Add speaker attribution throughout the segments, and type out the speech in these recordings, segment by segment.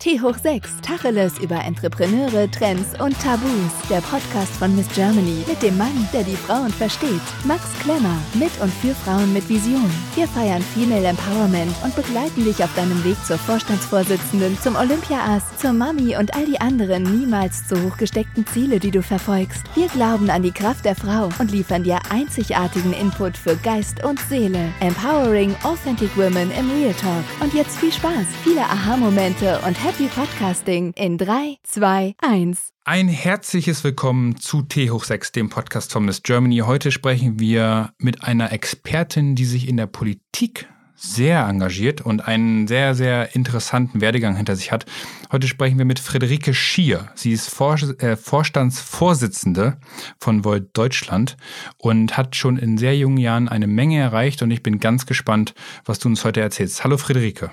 Speaker 1: T hoch 6, Tacheles über Entrepreneure, Trends und Tabus. Der Podcast von Miss Germany mit dem Mann, der die Frauen versteht. Max Klemmer, mit und für Frauen mit Vision. Wir feiern Female Empowerment und begleiten dich auf deinem Weg zur Vorstandsvorsitzenden, zum Olympia-Ass, zur Mami und all die anderen niemals zu hoch gesteckten Ziele, die du verfolgst. Wir glauben an die Kraft der Frau und liefern dir einzigartigen Input für Geist und Seele. Empowering Authentic Women im Real Talk. Und jetzt viel Spaß, viele Aha-Momente und Happy Podcasting in 3, 2, 1.
Speaker 2: Ein herzliches Willkommen zu T hoch 6, dem Podcast von Miss Germany. Heute sprechen wir mit einer Expertin, die sich in der Politik sehr engagiert und einen sehr, sehr interessanten Werdegang hinter sich hat. Heute sprechen wir mit Friederike Schier. Sie ist Vor äh, Vorstandsvorsitzende von Volt Deutschland und hat schon in sehr jungen Jahren eine Menge erreicht und ich bin ganz gespannt, was du uns heute erzählst. Hallo Friederike.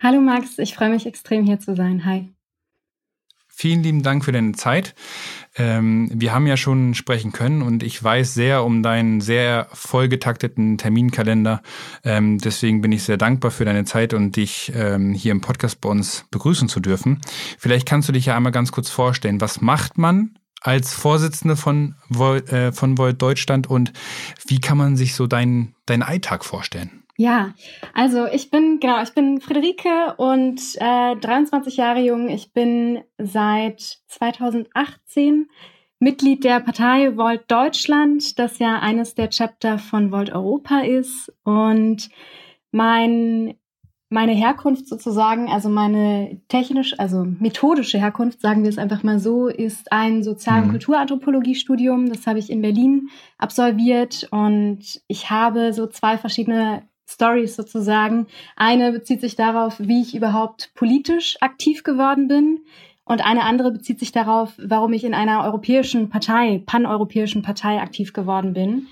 Speaker 3: Hallo Max, ich freue mich extrem hier zu sein. Hi.
Speaker 2: Vielen lieben Dank für deine Zeit. Ähm, wir haben ja schon sprechen können und ich weiß sehr um deinen sehr vollgetakteten Terminkalender. Ähm, deswegen bin ich sehr dankbar für deine Zeit und dich ähm, hier im Podcast bei uns begrüßen zu dürfen. Vielleicht kannst du dich ja einmal ganz kurz vorstellen. Was macht man als Vorsitzende von, Volt, äh, von Volt Deutschland und wie kann man sich so deinen dein Alltag vorstellen?
Speaker 3: Ja, also ich bin, genau, ich bin Friederike und äh, 23 Jahre jung. Ich bin seit 2018 Mitglied der Partei Volt Deutschland, das ja eines der Chapter von Volt Europa ist. Und mein, meine Herkunft sozusagen, also meine technisch, also methodische Herkunft, sagen wir es einfach mal so, ist ein Sozial- und mhm. Kulturanthropologiestudium. Das habe ich in Berlin absolviert und ich habe so zwei verschiedene Stories sozusagen. Eine bezieht sich darauf, wie ich überhaupt politisch aktiv geworden bin. Und eine andere bezieht sich darauf, warum ich in einer europäischen Partei, paneuropäischen Partei aktiv geworden bin.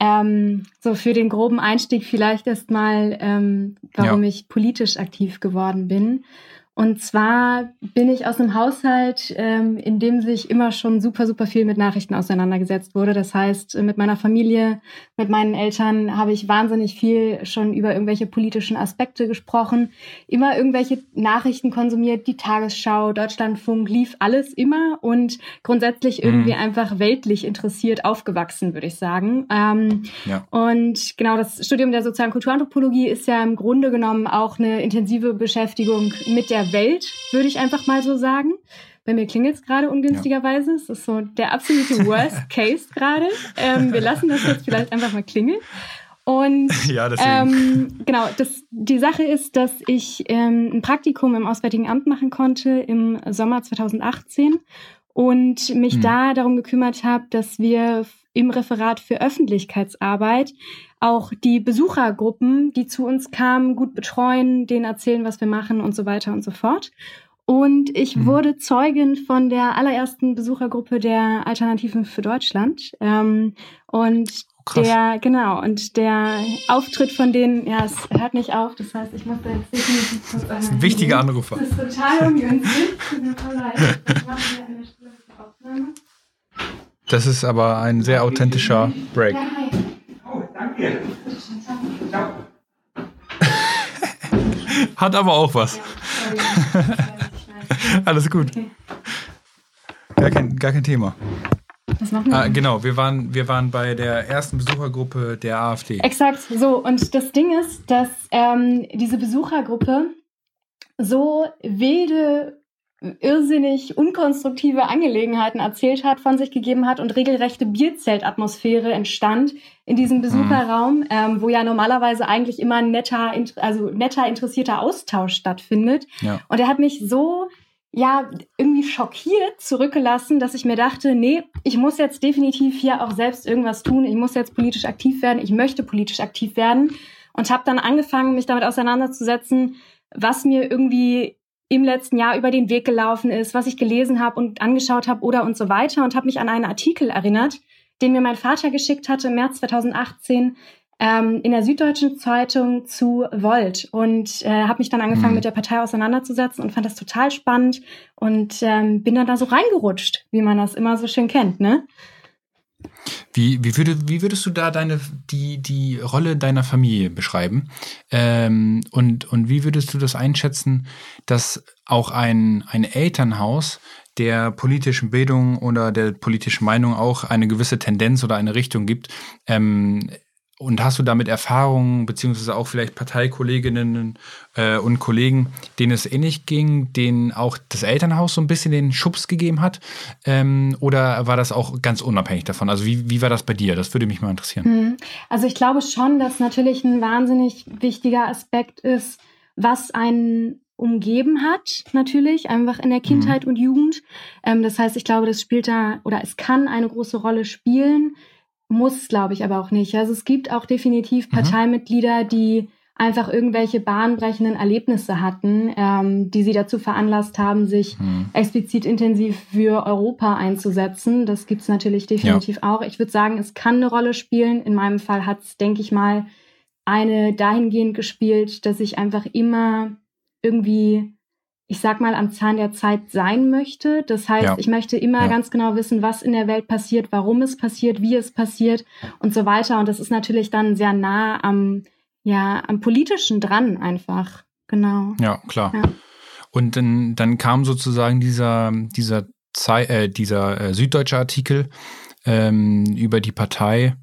Speaker 3: Ähm, so für den groben Einstieg vielleicht erstmal, ähm, warum ja. ich politisch aktiv geworden bin. Und zwar bin ich aus einem Haushalt, ähm, in dem sich immer schon super, super viel mit Nachrichten auseinandergesetzt wurde. Das heißt, mit meiner Familie, mit meinen Eltern habe ich wahnsinnig viel schon über irgendwelche politischen Aspekte gesprochen, immer irgendwelche Nachrichten konsumiert, die Tagesschau, Deutschlandfunk, lief alles immer und grundsätzlich mhm. irgendwie einfach weltlich interessiert aufgewachsen, würde ich sagen. Ähm, ja. Und genau, das Studium der sozialen Kulturanthropologie ist ja im Grunde genommen auch eine intensive Beschäftigung mit der Welt, würde ich einfach mal so sagen. Bei mir klingelt es gerade ungünstigerweise. Es ist so der absolute Worst Case gerade. Ähm, wir lassen das jetzt vielleicht einfach mal klingeln. Und ja, ähm, genau, das, die Sache ist, dass ich ähm, ein Praktikum im Auswärtigen Amt machen konnte im Sommer 2018 und mich hm. da darum gekümmert habe, dass wir im Referat für Öffentlichkeitsarbeit auch die Besuchergruppen, die zu uns kamen, gut betreuen, denen erzählen, was wir machen und so weiter und so fort. Und ich mhm. wurde Zeugin von der allerersten Besuchergruppe der Alternativen für Deutschland. Ähm, und oh, der, genau, und der Auftritt von denen, ja, es hört nicht auf, das heißt, ich muss da jetzt definitiv kurz
Speaker 2: Das ist ein wichtiger Anrufer.
Speaker 3: Das ist total ungünstig. Tut mir voll leid. Machen wir an der Stelle Aufnahme.
Speaker 2: Das ist aber ein sehr authentischer Break.
Speaker 4: Oh, danke.
Speaker 2: Hat aber auch was. Alles gut. Gar kein, gar kein Thema. Was machen wir? Ah, genau, wir waren, wir waren bei der ersten Besuchergruppe der AfD.
Speaker 3: Exakt, so. Und das Ding ist, dass ähm, diese Besuchergruppe so wilde irrsinnig unkonstruktive Angelegenheiten erzählt hat, von sich gegeben hat und regelrechte Bierzeltatmosphäre entstand in diesem Besucherraum, mhm. ähm, wo ja normalerweise eigentlich immer ein netter, also netter interessierter Austausch stattfindet. Ja. Und er hat mich so ja irgendwie schockiert zurückgelassen, dass ich mir dachte, nee, ich muss jetzt definitiv hier auch selbst irgendwas tun. Ich muss jetzt politisch aktiv werden. Ich möchte politisch aktiv werden und habe dann angefangen, mich damit auseinanderzusetzen, was mir irgendwie im letzten Jahr über den Weg gelaufen ist, was ich gelesen habe und angeschaut habe oder und so weiter und habe mich an einen Artikel erinnert, den mir mein Vater geschickt hatte im März 2018 ähm, in der Süddeutschen Zeitung zu Volt und äh, habe mich dann angefangen mhm. mit der Partei auseinanderzusetzen und fand das total spannend und ähm, bin dann da so reingerutscht, wie man das immer so schön kennt, ne?
Speaker 2: Wie, wie, würde, wie würdest du da deine, die, die Rolle deiner Familie beschreiben? Ähm, und, und wie würdest du das einschätzen, dass auch ein, ein Elternhaus der politischen Bildung oder der politischen Meinung auch eine gewisse Tendenz oder eine Richtung gibt, ähm, und hast du damit Erfahrungen, beziehungsweise auch vielleicht Parteikolleginnen äh, und Kollegen, denen es ähnlich ging, denen auch das Elternhaus so ein bisschen den Schubs gegeben hat? Ähm, oder war das auch ganz unabhängig davon? Also wie, wie war das bei dir? Das würde mich mal interessieren.
Speaker 3: Hm. Also ich glaube schon, dass natürlich ein wahnsinnig wichtiger Aspekt ist, was einen umgeben hat, natürlich, einfach in der Kindheit mhm. und Jugend. Ähm, das heißt, ich glaube, das spielt da oder es kann eine große Rolle spielen muss, glaube ich, aber auch nicht. Also es gibt auch definitiv mhm. Parteimitglieder, die einfach irgendwelche bahnbrechenden Erlebnisse hatten, ähm, die sie dazu veranlasst haben, sich mhm. explizit intensiv für Europa einzusetzen. Das gibt es natürlich definitiv ja. auch. Ich würde sagen, es kann eine Rolle spielen. In meinem Fall hat es, denke ich mal, eine dahingehend gespielt, dass ich einfach immer irgendwie ich sag mal, am Zahn der Zeit sein möchte. Das heißt, ja. ich möchte immer ja. ganz genau wissen, was in der Welt passiert, warum es passiert, wie es passiert und so weiter. Und das ist natürlich dann sehr nah am, ja, am Politischen dran einfach. Genau.
Speaker 2: Ja, klar. Ja. Und dann, dann kam sozusagen dieser, dieser, Zei äh, dieser äh, süddeutsche Artikel ähm, über die Partei,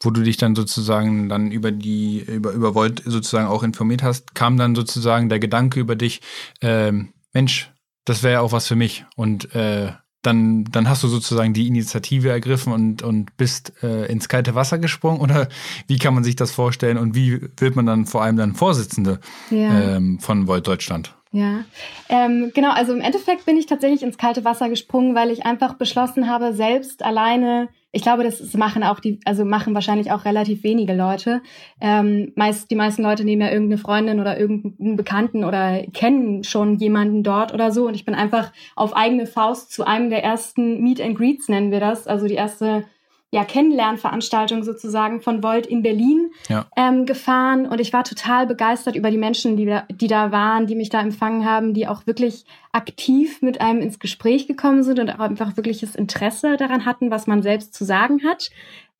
Speaker 2: wo du dich dann sozusagen dann über die, über, über Volt sozusagen auch informiert hast, kam dann sozusagen der Gedanke über dich, ähm, Mensch, das wäre ja auch was für mich. Und äh, dann, dann hast du sozusagen die Initiative ergriffen und, und bist äh, ins kalte Wasser gesprungen? Oder wie kann man sich das vorstellen und wie wird man dann vor allem dann Vorsitzende ja. ähm, von Volt Deutschland?
Speaker 3: Ja, ähm, genau. Also im Endeffekt bin ich tatsächlich ins kalte Wasser gesprungen, weil ich einfach beschlossen habe, selbst alleine ich glaube, das machen auch die, also machen wahrscheinlich auch relativ wenige Leute. Ähm, meist, die meisten Leute nehmen ja irgendeine Freundin oder irgendeinen Bekannten oder kennen schon jemanden dort oder so. Und ich bin einfach auf eigene Faust zu einem der ersten Meet and Greets, nennen wir das. Also die erste ja, Kennenlernveranstaltung sozusagen von Volt in Berlin ja. ähm, gefahren und ich war total begeistert über die Menschen, die da, die da waren, die mich da empfangen haben, die auch wirklich aktiv mit einem ins Gespräch gekommen sind und auch einfach wirkliches Interesse daran hatten, was man selbst zu sagen hat.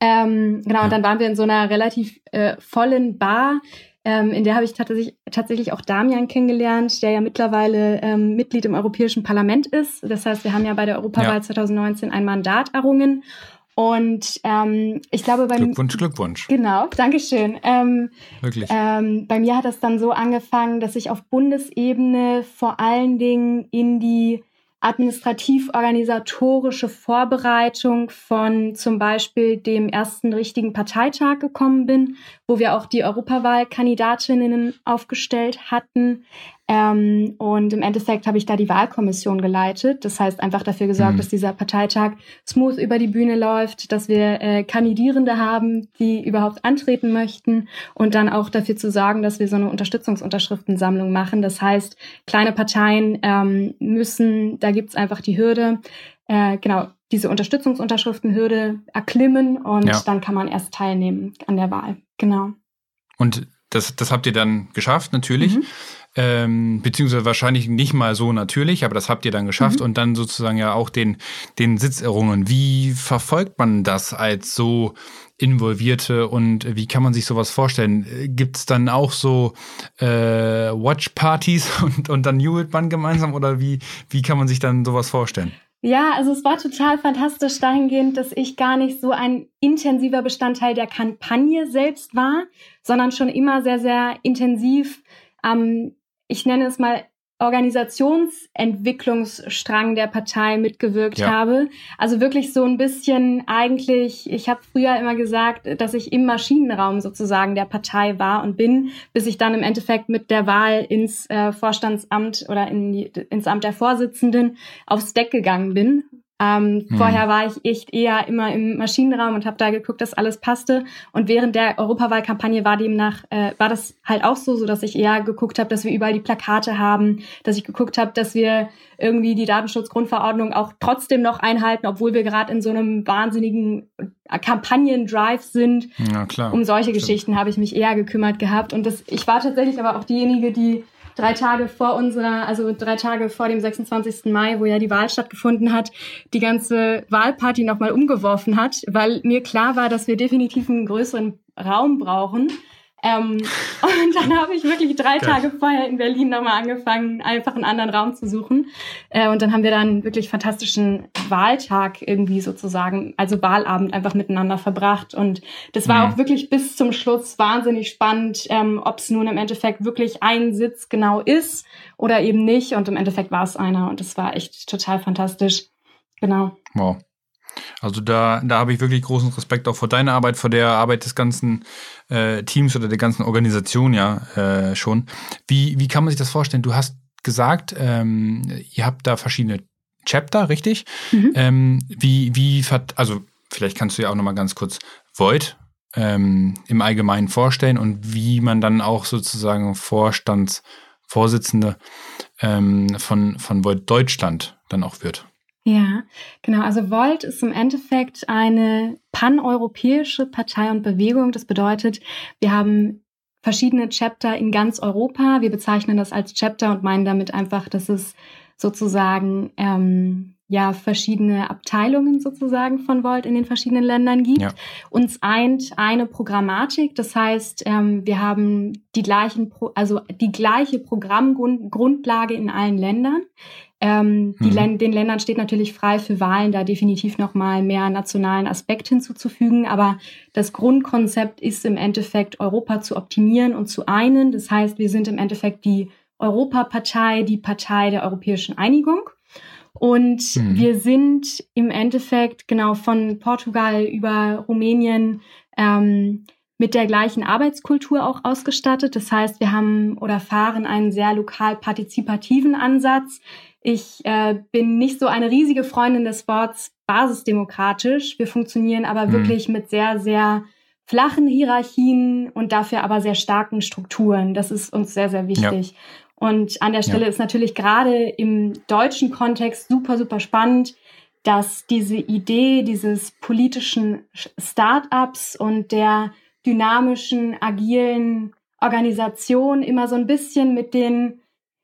Speaker 3: Ähm, genau, ja. und dann waren wir in so einer relativ äh, vollen Bar. Ähm, in der habe ich tatsächlich, tatsächlich auch Damian kennengelernt, der ja mittlerweile ähm, Mitglied im Europäischen Parlament ist. Das heißt, wir haben ja bei der Europawahl ja. 2019 ein Mandat errungen. Und ähm, ich glaube, bei
Speaker 2: Glückwunsch, Glückwunsch.
Speaker 3: Genau, Dankeschön. Ähm,
Speaker 2: Wirklich.
Speaker 3: Ähm, bei mir hat das dann so angefangen, dass ich auf Bundesebene vor allen Dingen in die administrativ-organisatorische Vorbereitung von zum Beispiel dem ersten richtigen Parteitag gekommen bin, wo wir auch die Europawahlkandidatinnen aufgestellt hatten. Ähm, und im Endeffekt habe ich da die Wahlkommission geleitet. Das heißt, einfach dafür gesorgt, mhm. dass dieser Parteitag smooth über die Bühne läuft, dass wir äh, Kandidierende haben, die überhaupt antreten möchten und dann auch dafür zu sorgen, dass wir so eine Unterstützungsunterschriftensammlung machen. Das heißt, kleine Parteien ähm, müssen, da gibt's einfach die Hürde, äh, genau, diese Unterstützungsunterschriftenhürde erklimmen und ja. dann kann man erst teilnehmen an der Wahl. Genau.
Speaker 2: Und das, das habt ihr dann geschafft, natürlich. Mhm. Ähm, beziehungsweise wahrscheinlich nicht mal so natürlich, aber das habt ihr dann geschafft mhm. und dann sozusagen ja auch den, den Sitz errungen. Wie verfolgt man das als so Involvierte und wie kann man sich sowas vorstellen? Gibt es dann auch so äh, Watch-Partys und, und dann jubelt man gemeinsam oder wie, wie kann man sich dann sowas vorstellen?
Speaker 3: Ja, also es war total fantastisch dahingehend, dass ich gar nicht so ein intensiver Bestandteil der Kampagne selbst war, sondern schon immer sehr, sehr intensiv am, ich nenne es mal, Organisationsentwicklungsstrang der Partei mitgewirkt ja. habe. Also wirklich so ein bisschen eigentlich, ich habe früher immer gesagt, dass ich im Maschinenraum sozusagen der Partei war und bin, bis ich dann im Endeffekt mit der Wahl ins äh, Vorstandsamt oder in die, ins Amt der Vorsitzenden aufs Deck gegangen bin, ähm, hm. Vorher war ich echt eher immer im Maschinenraum und habe da geguckt, dass alles passte. Und während der Europawahlkampagne war demnach äh, war das halt auch so, so dass ich eher geguckt habe, dass wir überall die Plakate haben, dass ich geguckt habe, dass wir irgendwie die Datenschutzgrundverordnung auch trotzdem noch einhalten, obwohl wir gerade in so einem wahnsinnigen Kampagnendrive sind.
Speaker 2: Ja, klar.
Speaker 3: Um solche Stimmt. Geschichten habe ich mich eher gekümmert gehabt. Und das, ich war tatsächlich aber auch diejenige, die drei Tage vor unserer, also drei Tage vor dem 26. Mai, wo ja die Wahl stattgefunden hat, die ganze Wahlparty nochmal umgeworfen hat, weil mir klar war, dass wir definitiv einen größeren Raum brauchen. Ähm, und dann habe ich wirklich drei Geil. Tage vorher in Berlin nochmal angefangen, einfach einen anderen Raum zu suchen. Äh, und dann haben wir dann wirklich fantastischen Wahltag irgendwie sozusagen, also Wahlabend einfach miteinander verbracht. Und das war mhm. auch wirklich bis zum Schluss wahnsinnig spannend, ähm, ob es nun im Endeffekt wirklich ein Sitz genau ist oder eben nicht. Und im Endeffekt war es einer. Und das war echt total fantastisch. Genau.
Speaker 2: Wow. Also da, da habe ich wirklich großen Respekt auch vor deiner Arbeit, vor der Arbeit des ganzen äh, Teams oder der ganzen Organisation ja äh, schon. Wie, wie kann man sich das vorstellen? Du hast gesagt, ähm, ihr habt da verschiedene Chapter, richtig? Mhm. Ähm, wie, wie, also vielleicht kannst du ja auch nochmal ganz kurz Void ähm, im Allgemeinen vorstellen und wie man dann auch sozusagen Vorstandsvorsitzende ähm, von, von Void Deutschland dann auch wird.
Speaker 3: Ja, genau. Also Volt ist im Endeffekt eine paneuropäische Partei und Bewegung. Das bedeutet, wir haben verschiedene Chapter in ganz Europa. Wir bezeichnen das als Chapter und meinen damit einfach, dass es sozusagen ähm, ja verschiedene Abteilungen sozusagen von Volt in den verschiedenen Ländern gibt. Ja. Uns eint eine Programmatik, das heißt, ähm, wir haben die gleichen, Pro also die gleiche Programmgrundlage in allen Ländern. Ähm, mhm. die, den Ländern steht natürlich frei für Wahlen, da definitiv nochmal mehr nationalen Aspekt hinzuzufügen. Aber das Grundkonzept ist im Endeffekt, Europa zu optimieren und zu einen. Das heißt, wir sind im Endeffekt die Europapartei, die Partei der europäischen Einigung. Und mhm. wir sind im Endeffekt genau von Portugal über Rumänien ähm, mit der gleichen Arbeitskultur auch ausgestattet. Das heißt, wir haben oder fahren einen sehr lokal partizipativen Ansatz. Ich äh, bin nicht so eine riesige Freundin des Worts basisdemokratisch. Wir funktionieren aber mhm. wirklich mit sehr, sehr flachen Hierarchien und dafür aber sehr starken Strukturen. Das ist uns sehr, sehr wichtig. Ja. Und an der Stelle ja. ist natürlich gerade im deutschen Kontext super, super spannend, dass diese Idee dieses politischen Start-ups und der dynamischen, agilen Organisation immer so ein bisschen mit den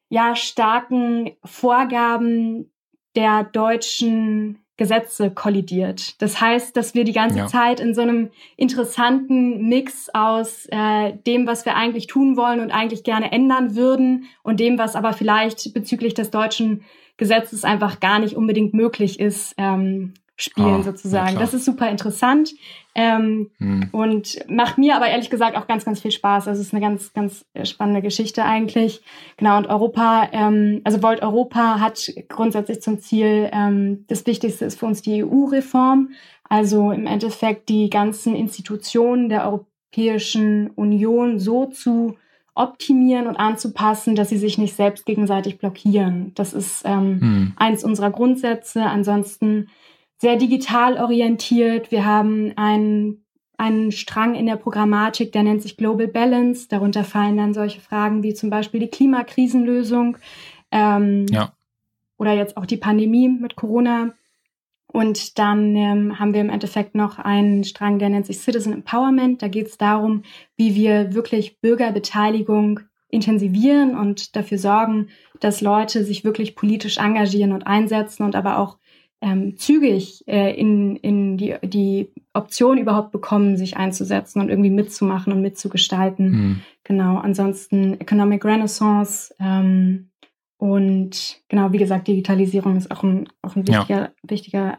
Speaker 3: ja starken Vorgaben der deutschen Gesetze kollidiert. Das heißt, dass wir die ganze ja. Zeit in so einem interessanten Mix aus äh, dem, was wir eigentlich tun wollen und eigentlich gerne ändern würden und dem, was aber vielleicht bezüglich des deutschen Gesetzes einfach gar nicht unbedingt möglich ist, ähm, spielen oh, sozusagen. Ja, das ist super interessant ähm, hm. und macht mir aber ehrlich gesagt auch ganz, ganz viel Spaß. Also es ist eine ganz, ganz spannende Geschichte eigentlich. Genau, und Europa, ähm, also Volt Europa hat grundsätzlich zum Ziel, ähm, das Wichtigste ist für uns die EU-Reform. Also im Endeffekt die ganzen Institutionen der Europäischen Union so zu optimieren und anzupassen, dass sie sich nicht selbst gegenseitig blockieren. Das ist ähm, hm. eins unserer Grundsätze. Ansonsten sehr digital orientiert. Wir haben einen, einen Strang in der Programmatik, der nennt sich Global Balance. Darunter fallen dann solche Fragen wie zum Beispiel die Klimakrisenlösung ähm, ja. oder jetzt auch die Pandemie mit Corona. Und dann ähm, haben wir im Endeffekt noch einen Strang, der nennt sich Citizen Empowerment. Da geht es darum, wie wir wirklich Bürgerbeteiligung intensivieren und dafür sorgen, dass Leute sich wirklich politisch engagieren und einsetzen und aber auch ähm, zügig äh, in, in die, die Option überhaupt bekommen, sich einzusetzen und irgendwie mitzumachen und mitzugestalten. Mhm. Genau, ansonsten Economic Renaissance ähm, und genau, wie gesagt, Digitalisierung ist auch ein, auch ein wichtiger, ja. wichtiger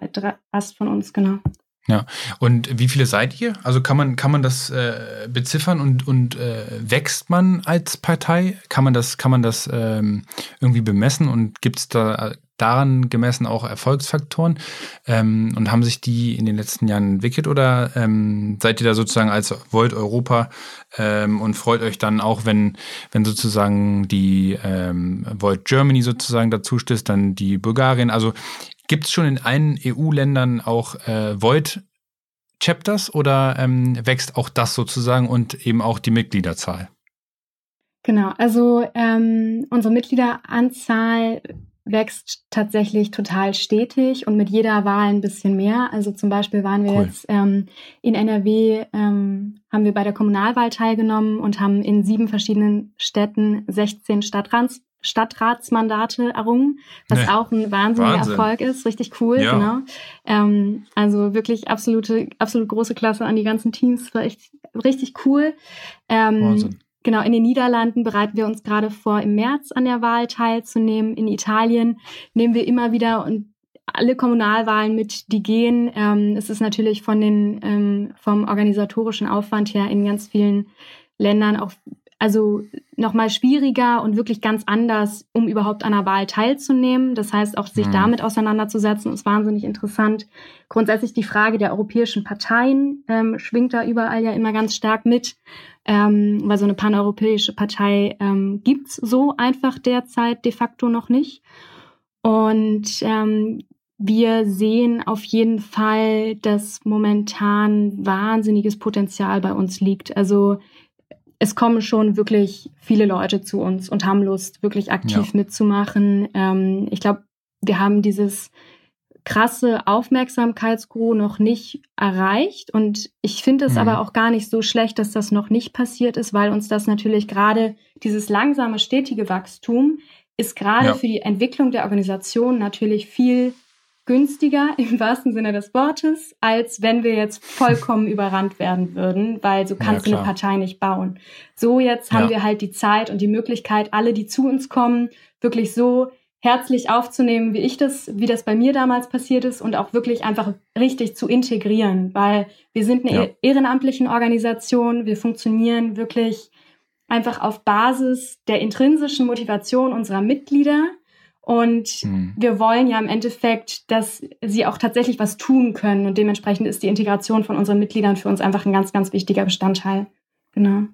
Speaker 3: Ast von uns, genau.
Speaker 2: Ja, und wie viele seid ihr? Also kann man, kann man das äh, beziffern und, und äh, wächst man als Partei? Kann man das, kann man das ähm, irgendwie bemessen und gibt es da daran gemessen auch Erfolgsfaktoren? Ähm, und haben sich die in den letzten Jahren entwickelt oder ähm, seid ihr da sozusagen als Volt Europa ähm, und freut euch dann auch, wenn, wenn sozusagen die ähm, Volt Germany sozusagen dazu stößt, dann die Bulgarien? Also Gibt es schon in allen EU-Ländern auch äh, Void-Chapters oder ähm, wächst auch das sozusagen und eben auch die Mitgliederzahl?
Speaker 3: Genau, also ähm, unsere Mitgliederanzahl wächst tatsächlich total stetig und mit jeder Wahl ein bisschen mehr. Also zum Beispiel waren wir cool. jetzt ähm, in NRW, ähm, haben wir bei der Kommunalwahl teilgenommen und haben in sieben verschiedenen Städten 16 Stadtrats Stadtratsmandate errungen, was nee. auch ein wahnsinniger Wahnsinn. Erfolg ist. Richtig cool, ja. genau. Ähm, also wirklich absolute, absolut große Klasse an die ganzen Teams. War echt richtig cool. Ähm, Wahnsinn. Genau, in den Niederlanden bereiten wir uns gerade vor, im März an der Wahl teilzunehmen. In Italien nehmen wir immer wieder und alle Kommunalwahlen mit, die gehen. Ähm, es ist natürlich von den, ähm, vom organisatorischen Aufwand her in ganz vielen Ländern auch also nochmal schwieriger und wirklich ganz anders, um überhaupt an der Wahl teilzunehmen. Das heißt, auch sich mhm. damit auseinanderzusetzen, ist wahnsinnig interessant. Grundsätzlich die Frage der europäischen Parteien ähm, schwingt da überall ja immer ganz stark mit, ähm, weil so eine paneuropäische Partei ähm, gibt's so einfach derzeit de facto noch nicht. Und ähm, wir sehen auf jeden Fall, dass momentan wahnsinniges Potenzial bei uns liegt. Also es kommen schon wirklich viele Leute zu uns und haben Lust, wirklich aktiv ja. mitzumachen. Ähm, ich glaube, wir haben dieses krasse Aufmerksamkeitsguru noch nicht erreicht. Und ich finde es mhm. aber auch gar nicht so schlecht, dass das noch nicht passiert ist, weil uns das natürlich gerade dieses langsame, stetige Wachstum ist gerade ja. für die Entwicklung der Organisation natürlich viel günstiger im wahrsten Sinne des Wortes, als wenn wir jetzt vollkommen überrannt werden würden, weil so kannst ja, du eine Partei nicht bauen. So jetzt haben ja. wir halt die Zeit und die Möglichkeit, alle, die zu uns kommen, wirklich so herzlich aufzunehmen, wie ich das, wie das bei mir damals passiert ist und auch wirklich einfach richtig zu integrieren, weil wir sind eine ja. ehrenamtliche Organisation, wir funktionieren wirklich einfach auf Basis der intrinsischen Motivation unserer Mitglieder und hm. wir wollen ja im Endeffekt, dass sie auch tatsächlich was tun können. Und dementsprechend ist die Integration von unseren Mitgliedern für uns einfach ein ganz, ganz wichtiger Bestandteil. Genau.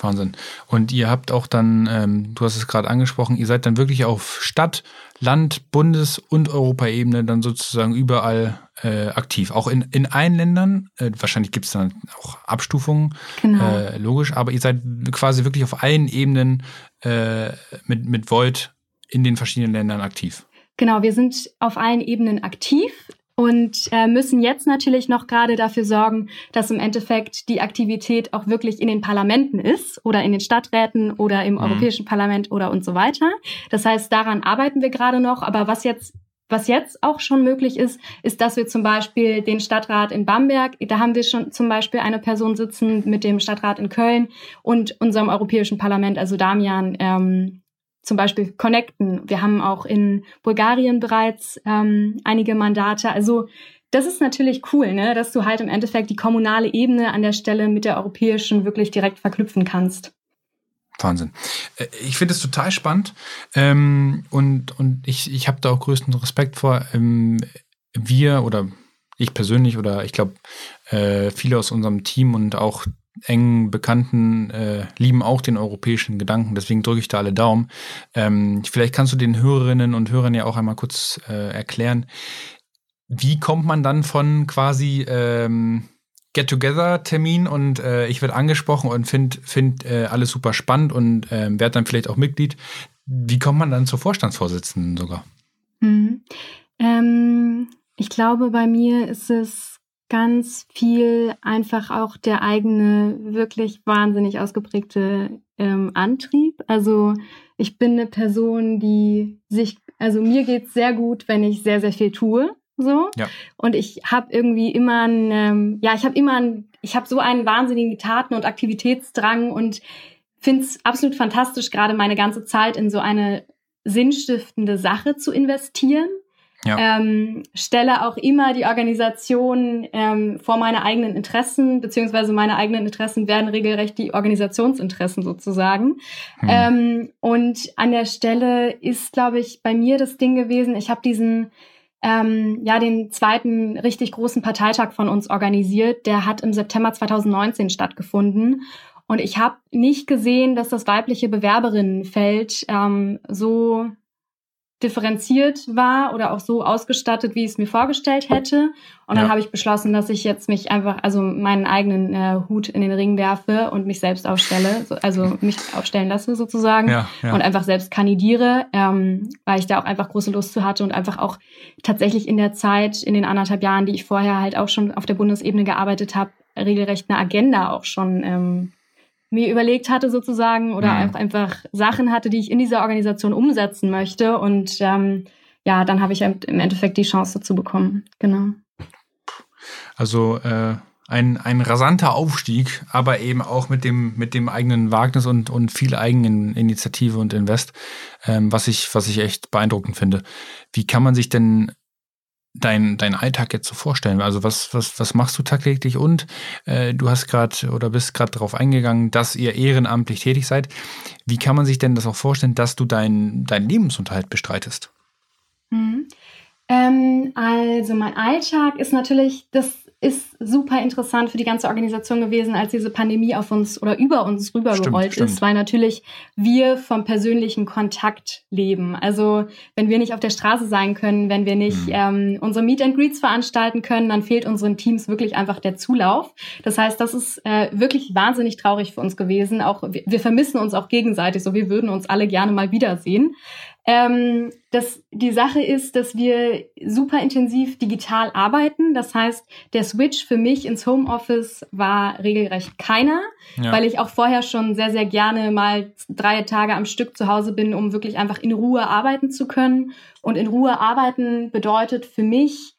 Speaker 2: Wahnsinn. Und ihr habt auch dann, ähm, du hast es gerade angesprochen, ihr seid dann wirklich auf Stadt, Land, Bundes- und Europaebene dann sozusagen überall äh, aktiv. Auch in, in allen Ländern. Äh, wahrscheinlich gibt es dann auch Abstufungen, genau. äh, logisch, aber ihr seid quasi wirklich auf allen Ebenen äh, mit, mit Void in den verschiedenen Ländern aktiv?
Speaker 3: Genau, wir sind auf allen Ebenen aktiv und äh, müssen jetzt natürlich noch gerade dafür sorgen, dass im Endeffekt die Aktivität auch wirklich in den Parlamenten ist oder in den Stadträten oder im mhm. Europäischen Parlament oder und so weiter. Das heißt, daran arbeiten wir gerade noch. Aber was jetzt was jetzt auch schon möglich ist, ist, dass wir zum Beispiel den Stadtrat in Bamberg, da haben wir schon zum Beispiel eine Person sitzen mit dem Stadtrat in Köln und unserem Europäischen Parlament, also Damian, ähm, zum Beispiel connecten. Wir haben auch in Bulgarien bereits ähm, einige Mandate. Also das ist natürlich cool, ne? dass du halt im Endeffekt die kommunale Ebene an der Stelle mit der europäischen wirklich direkt verknüpfen kannst.
Speaker 2: Wahnsinn. Äh, ich finde es total spannend ähm, und, und ich, ich habe da auch größten Respekt vor. Ähm, wir oder ich persönlich oder ich glaube äh, viele aus unserem Team und auch engen Bekannten äh, lieben auch den europäischen Gedanken, deswegen drücke ich da alle Daumen. Ähm, vielleicht kannst du den Hörerinnen und Hörern ja auch einmal kurz äh, erklären, wie kommt man dann von quasi ähm, Get-Together-Termin und äh, ich werde angesprochen und finde find, äh, alles super spannend und äh, werde dann vielleicht auch Mitglied. Wie kommt man dann zur Vorstandsvorsitzenden sogar?
Speaker 3: Mhm. Ähm, ich glaube, bei mir ist es ganz viel einfach auch der eigene, wirklich wahnsinnig ausgeprägte ähm, Antrieb. Also ich bin eine Person, die sich, also mir geht's sehr gut, wenn ich sehr, sehr viel tue. So. Ja. Und ich habe irgendwie immer ein, ähm, ja, ich habe immer ein, ich habe so einen wahnsinnigen Taten- und Aktivitätsdrang und finde es absolut fantastisch, gerade meine ganze Zeit in so eine sinnstiftende Sache zu investieren ja. Ähm, stelle auch immer die Organisation ähm, vor meine eigenen Interessen, beziehungsweise meine eigenen Interessen werden regelrecht die Organisationsinteressen sozusagen. Hm. Ähm, und an der Stelle ist, glaube ich, bei mir das Ding gewesen, ich habe diesen ähm, ja den zweiten richtig großen Parteitag von uns organisiert. Der hat im September 2019 stattgefunden. Und ich habe nicht gesehen, dass das weibliche Bewerberinnenfeld ähm, so differenziert war oder auch so ausgestattet, wie ich es mir vorgestellt hätte. Und dann
Speaker 2: Ja.
Speaker 3: habe ich beschlossen, dass ich jetzt mich einfach, also meinen eigenen äh, Hut in den Ring werfe und mich selbst aufstelle, so, also mich aufstellen lasse sozusagen
Speaker 2: Ja, ja.
Speaker 3: und einfach selbst kandidiere, ähm, weil ich da auch einfach große Lust zu hatte und einfach auch tatsächlich in der Zeit, in den anderthalb Jahren, die ich vorher halt auch schon auf der Bundesebene gearbeitet habe, regelrecht eine Agenda auch schon ähm, mir überlegt hatte sozusagen oder
Speaker 2: Mhm.
Speaker 3: auch einfach Sachen hatte, die ich in dieser Organisation umsetzen möchte. Und ähm, ja, dann habe ich im im Endeffekt die Chance dazu bekommen. Genau.
Speaker 2: Also äh, ein, ein rasanter Aufstieg, aber eben auch mit dem, mit dem eigenen Wagnis und, und viel eigenen Initiative und Invest, ähm, was, ich, was ich echt beeindruckend finde. Wie kann man sich denn dein, dein Alltag jetzt so vorstellen? Also was, was, was machst du tagtäglich? Und äh, du hast gerade oder bist gerade darauf eingegangen, dass ihr ehrenamtlich tätig seid. Wie kann man sich denn das auch vorstellen, dass du deinen deinen Lebensunterhalt bestreitest?
Speaker 3: Mhm. Ähm, also mein Alltag ist natürlich, das ist super interessant für die ganze Organisation gewesen, als diese Pandemie auf uns oder über uns rübergerollt
Speaker 2: Stimmt,
Speaker 3: ist,
Speaker 2: stimmt.
Speaker 3: weil natürlich wir vom persönlichen Kontakt leben. Also wenn wir nicht auf der Straße sein können, wenn wir nicht
Speaker 2: Mhm.
Speaker 3: ähm, unsere Meet and Greets veranstalten können, dann fehlt unseren Teams wirklich einfach der Zulauf. Das heißt, das ist äh, wirklich wahnsinnig traurig für uns gewesen. Auch wir, wir vermissen uns auch gegenseitig, so wir würden uns alle gerne mal wiedersehen. Ähm, das, die Sache ist, dass wir super intensiv digital arbeiten. Das heißt, der Switch für mich ins Homeoffice war regelrecht keiner,
Speaker 2: Ja.
Speaker 3: weil ich auch vorher schon sehr, sehr gerne mal drei Tage am Stück zu Hause bin, um wirklich einfach in Ruhe arbeiten zu können. Und in Ruhe arbeiten bedeutet für mich,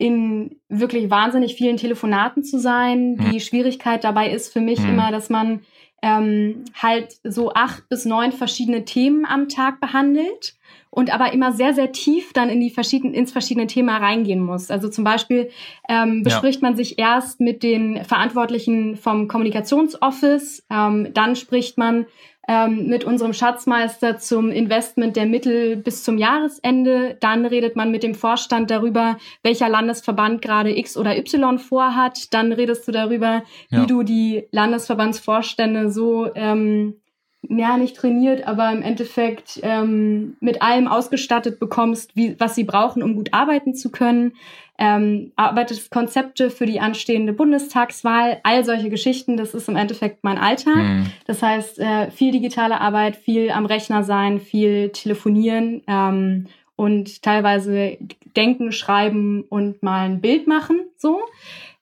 Speaker 3: in wirklich wahnsinnig vielen Telefonaten zu sein.
Speaker 2: Hm.
Speaker 3: Die Schwierigkeit dabei ist für mich
Speaker 2: Hm.
Speaker 3: immer, dass man ähm, halt so acht bis neun verschiedene Themen am Tag behandelt und aber immer sehr, sehr tief dann in die verschiedenen, ins verschiedene Thema reingehen muss. Also zum Beispiel ähm, bespricht man sich erst mit den Verantwortlichen vom Kommunikationsoffice, ähm, dann spricht man ähm, mit unserem Schatzmeister zum Investment der Mittel bis zum Jahresende. Dann redet man mit dem Vorstand darüber, welcher Landesverband gerade X oder Y vorhat. Dann redest du darüber,
Speaker 2: Ja.
Speaker 3: wie du die Landesverbandsvorstände so ähm, ja nicht trainiert, aber im Endeffekt ähm, mit allem ausgestattet bekommst, wie, was sie brauchen, um gut arbeiten zu können. Ähm, arbeitest Konzepte für die anstehende Bundestagswahl, all solche Geschichten, das ist im Endeffekt mein Alltag.
Speaker 2: Hm.
Speaker 3: Das heißt, äh, viel digitale Arbeit, viel am Rechner sein, viel telefonieren ähm, und teilweise denken, schreiben und mal ein Bild machen, so.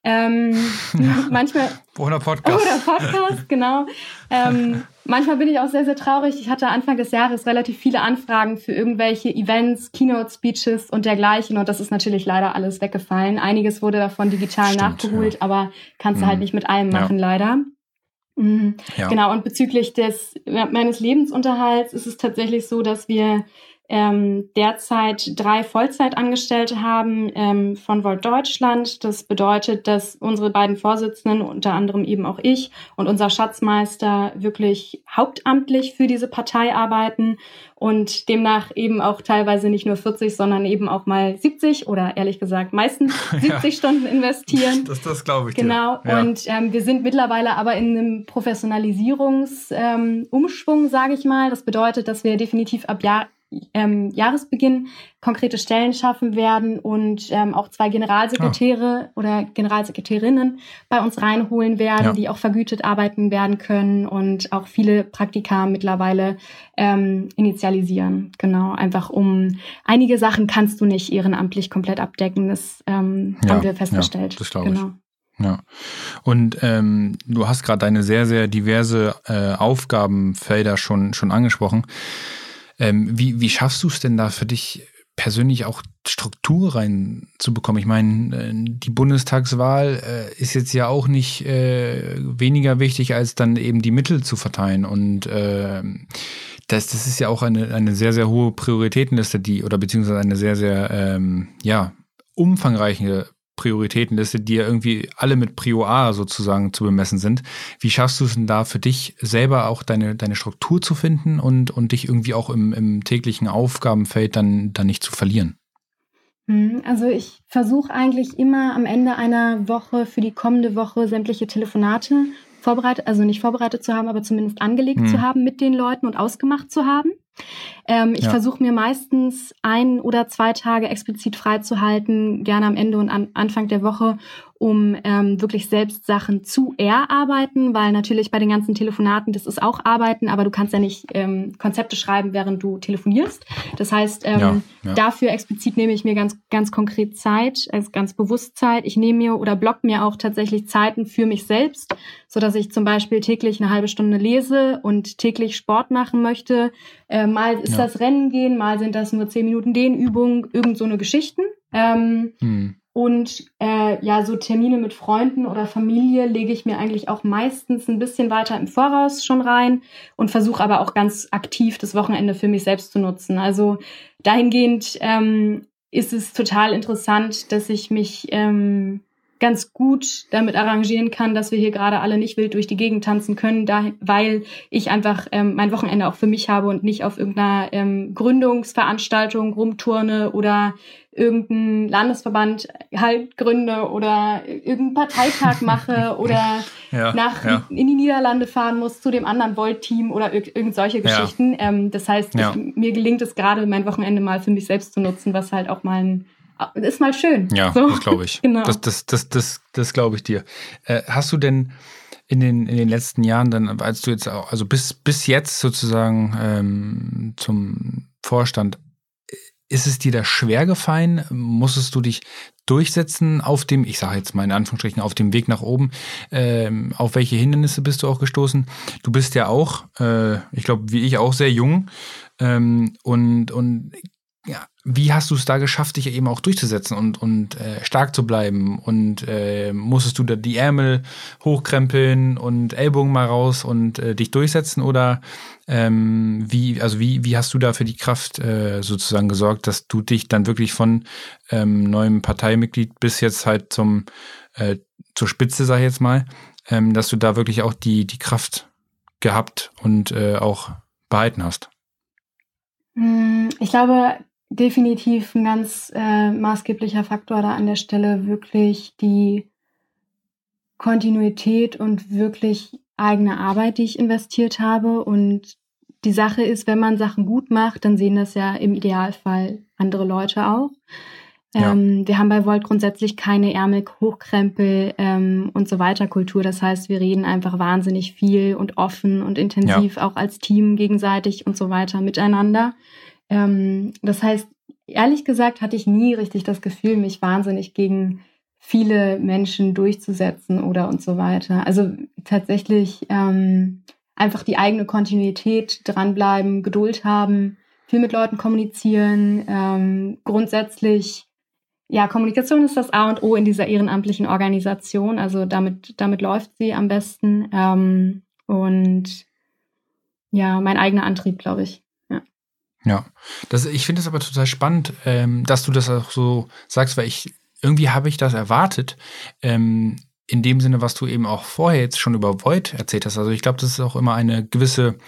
Speaker 3: Ähm,
Speaker 2: Ja.
Speaker 3: Manchmal
Speaker 2: Oder Podcast.
Speaker 3: oder Podcast, genau. Ähm, manchmal bin ich auch sehr, sehr traurig. Ich hatte Anfang des Jahres relativ viele Anfragen für irgendwelche Events, Keynote-Speeches und dergleichen. Und das ist natürlich leider alles weggefallen. Einiges wurde davon digital
Speaker 2: Stimmt,
Speaker 3: nachgeholt, aber kannst du
Speaker 2: Mhm.
Speaker 3: halt nicht mit allem
Speaker 2: Ja.
Speaker 3: machen, leider. Mhm.
Speaker 2: Ja.
Speaker 3: Genau, und bezüglich des meines Lebensunterhalts ist es tatsächlich so, dass wir ähm, derzeit drei Vollzeitangestellte haben ähm, von Volt Deutschland. Das bedeutet, dass unsere beiden Vorsitzenden, unter anderem eben auch ich und unser Schatzmeister, wirklich hauptamtlich für diese Partei arbeiten und demnach eben auch teilweise nicht nur 40, sondern eben auch mal 70 oder ehrlich gesagt meistens 70 Stunden investieren.
Speaker 2: Das, das glaube ich
Speaker 3: Genau.
Speaker 2: Ja.
Speaker 3: und ähm, wir sind mittlerweile aber in einem Professionalisierungsumschwung, ähm, sage ich mal. Das bedeutet, dass wir definitiv ab Jahr, ähm, Jahresbeginn konkrete Stellen schaffen werden und ähm, auch zwei Generalsekretäre oder Generalsekretärinnen bei uns reinholen werden,
Speaker 2: Ja.
Speaker 3: die auch vergütet arbeiten werden können und auch viele Praktika mittlerweile ähm, initialisieren. Genau, einfach um einige Sachen kannst du nicht ehrenamtlich komplett abdecken. Das ähm,
Speaker 2: Ja,
Speaker 3: haben wir
Speaker 2: ja,
Speaker 3: festgestellt.
Speaker 2: das glaube ich.
Speaker 3: genau.
Speaker 2: Ja. Und ähm, du hast gerade deine sehr, sehr diverse äh, Aufgabenfelder schon, schon angesprochen. Ähm, wie, wie schaffst du es denn da für dich persönlich auch Struktur reinzubekommen? Ich meine, äh, die Bundestagswahl äh, ist jetzt ja auch nicht äh, weniger wichtig, als dann eben die Mittel zu verteilen. Und äh, das, das ist ja auch eine, eine sehr, sehr hohe Prioritätenliste, die, oder beziehungsweise eine sehr, sehr, ähm, ja, umfangreiche Prioritätenliste, die ja irgendwie alle mit Prio A sozusagen zu bemessen sind. Wie schaffst du es denn da für dich selber auch deine, deine Struktur zu finden und, und dich irgendwie auch im, im täglichen Aufgabenfeld dann, dann nicht zu verlieren?
Speaker 3: Hm, Also ich versuche eigentlich immer am Ende einer Woche für die kommende Woche sämtliche Telefonate vorbereitet, also nicht vorbereitet zu haben, aber zumindest angelegt
Speaker 2: Hm.
Speaker 3: zu haben mit den Leuten und ausgemacht zu haben. Ähm, ich ja. versuche mir meistens ein oder zwei Tage explizit freizuhalten, gerne am Ende und am Anfang der Woche, um ähm, wirklich selbst Sachen zu erarbeiten, weil natürlich bei den ganzen Telefonaten, das ist auch Arbeiten, aber du kannst ja nicht ähm, Konzepte schreiben, während du telefonierst. Das heißt, ähm, ja, ja. dafür explizit nehme ich mir ganz, ganz konkret Zeit, also ganz bewusst Zeit. Ich nehme mir oder block mir auch tatsächlich Zeiten für mich selbst, so dass ich zum Beispiel täglich eine halbe Stunde lese und täglich Sport machen möchte. Äh, mal ist ja. das Rennen gehen, mal sind das nur zehn Minuten Dehnübungen, irgend so eine Geschichten. Ähm, hm. Und äh, ja, so Termine mit Freunden oder Familie lege ich mir eigentlich auch meistens ein bisschen weiter im Voraus schon rein und versuche aber auch ganz aktiv das Wochenende für mich selbst zu nutzen. Also dahingehend ähm, ist es total interessant, dass ich mich ähm, ganz gut damit arrangieren kann, dass wir hier gerade alle nicht wild durch die Gegend tanzen können, da, weil ich einfach ähm, mein Wochenende auch für mich habe und nicht auf irgendeiner ähm, Gründungsveranstaltung rumturne oder irgendeinen Landesverband halt gründe oder irgendeinen Parteitag mache oder ja, nach ja. in die Niederlande fahren muss zu dem anderen Volt-Team oder ir irgend solche Geschichten. Ja. Ähm, das heißt, ich, mir gelingt es gerade, mein Wochenende mal für mich selbst zu nutzen, was halt auch mal ein ist mal schön.
Speaker 2: Ja, so. das glaube ich. genau. Das, das, das, das, das glaube ich dir. Äh, hast du denn in den, in den letzten Jahren dann, als du jetzt auch, also bis, bis jetzt sozusagen ähm, zum Vorstand, ist es dir da schwer gefallen? Musstest du dich durchsetzen auf dem, ich sage jetzt mal in Anführungsstrichen, auf dem Weg nach oben? Ähm, auf welche Hindernisse bist du auch gestoßen? Du bist ja auch, äh, ich glaube, wie ich auch sehr jung. Ähm, und, und ja, wie hast du es da geschafft, dich eben auch durchzusetzen und, und äh, stark zu bleiben? Und äh, musstest du da die Ärmel hochkrempeln und Ellbogen mal raus und äh, dich durchsetzen? Oder ähm, wie, also wie, wie hast du da für die Kraft äh, sozusagen gesorgt, dass du dich dann wirklich von ähm, neuem Parteimitglied bis jetzt halt zum äh, zur Spitze, sag ich jetzt mal, ähm, dass du da wirklich auch die, die Kraft gehabt und äh, auch behalten hast?
Speaker 3: Hm, ich glaube, definitiv ein ganz äh, maßgeblicher Faktor da an der Stelle wirklich die Kontinuität und wirklich eigene Arbeit, die ich investiert habe. Und die Sache ist, wenn man Sachen gut macht, dann sehen das ja im Idealfall andere Leute auch. Ja. Ähm, wir haben bei Volt grundsätzlich keine Ärmel, Hochkrempel ähm, und so weiter Kultur. Das heißt, wir reden einfach wahnsinnig viel und offen und intensiv ja. auch als Team gegenseitig und so weiter miteinander. Ähm, das heißt, ehrlich gesagt hatte ich nie richtig das Gefühl, mich wahnsinnig gegen viele Menschen durchzusetzen oder und so weiter. Also tatsächlich ähm, einfach die eigene Kontinuität dranbleiben, Geduld haben, viel mit Leuten kommunizieren, ähm, grundsätzlich ja, Kommunikation ist das A und O in dieser ehrenamtlichen Organisation. Also damit, damit läuft sie am besten. Ähm, und ja, mein eigener Antrieb, glaube ich.
Speaker 2: Ja, das, ich finde es aber total spannend, ähm, dass du das auch so sagst, weil ich irgendwie habe ich das erwartet. Ähm, in dem Sinne, was du eben auch vorher jetzt schon über Void erzählt hast. Also ich glaube, das ist auch immer eine gewisse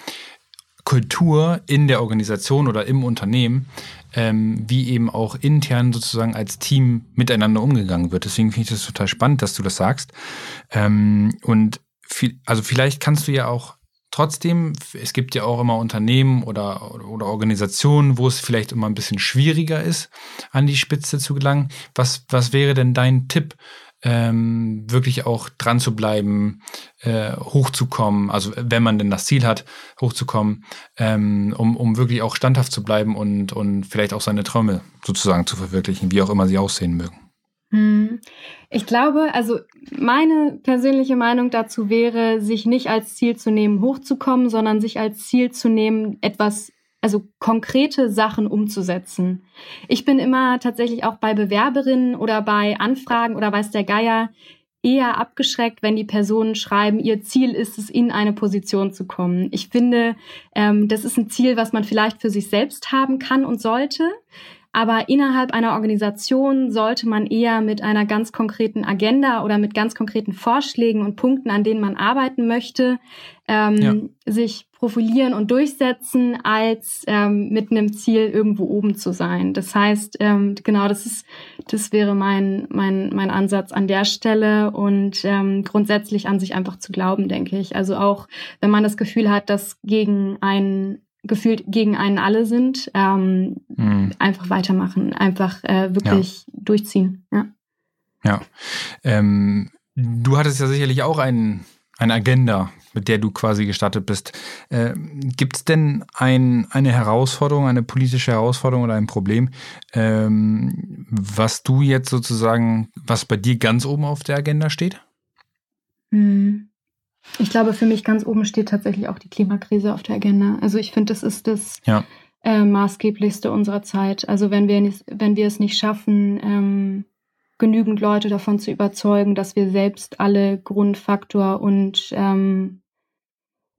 Speaker 2: Kultur in der Organisation oder im Unternehmen, ähm, wie eben auch intern sozusagen als Team miteinander umgegangen wird. Deswegen finde ich das total spannend, dass du das sagst. Ähm, und viel, also vielleicht kannst du ja auch Trotzdem, es gibt ja auch immer Unternehmen oder, oder Organisationen, wo es vielleicht immer ein bisschen schwieriger ist, an die Spitze zu gelangen. Was, was wäre denn dein Tipp, ähm, wirklich auch dran zu bleiben, äh, hochzukommen, also wenn man denn das Ziel hat, hochzukommen, ähm, um, um wirklich auch standhaft zu bleiben und, und vielleicht auch seine Träume sozusagen zu verwirklichen, wie auch immer sie aussehen mögen?
Speaker 3: Hm. Ich glaube, also meine persönliche Meinung dazu wäre, sich nicht als Ziel zu nehmen, hochzukommen, sondern sich als Ziel zu nehmen, etwas, also konkrete Sachen umzusetzen. Ich bin immer tatsächlich auch bei Bewerberinnen oder bei Anfragen oder weiß der Geier eher abgeschreckt, wenn die Personen schreiben, ihr Ziel ist es, in eine Position zu kommen. Ich finde, ähm, das ist ein Ziel, was man vielleicht für sich selbst haben kann und sollte. Aber innerhalb einer Organisation sollte man eher mit einer ganz konkreten Agenda oder mit ganz konkreten Vorschlägen und Punkten, an denen man arbeiten möchte, ähm, ja. sich profilieren und durchsetzen, als ähm, mit einem Ziel irgendwo oben zu sein. Das heißt, ähm, genau, das ist, das wäre mein mein mein Ansatz an der Stelle und ähm, grundsätzlich an sich einfach zu glauben, denke ich. Also auch, wenn man das Gefühl hat, dass gegen ein gefühlt gegen einen alle sind, ähm, mhm. einfach weitermachen, einfach äh, wirklich ja. durchziehen. Ja.
Speaker 2: Ja. Ähm, du hattest ja sicherlich auch ein, eine Agenda, mit der du quasi gestartet bist. Äh, Gibt es denn ein, eine Herausforderung, eine politische Herausforderung oder ein Problem, ähm, was du jetzt sozusagen, was bei dir ganz oben auf der Agenda steht?
Speaker 3: Hm. Ich glaube, für mich ganz oben steht tatsächlich auch die Klimakrise auf der Agenda. Also ich finde, das ist das ja. äh, maßgeblichste unserer Zeit. Also wenn wir, nicht, wenn wir es nicht schaffen, ähm, genügend Leute davon zu überzeugen, dass wir selbst alle Grundfaktor und ähm,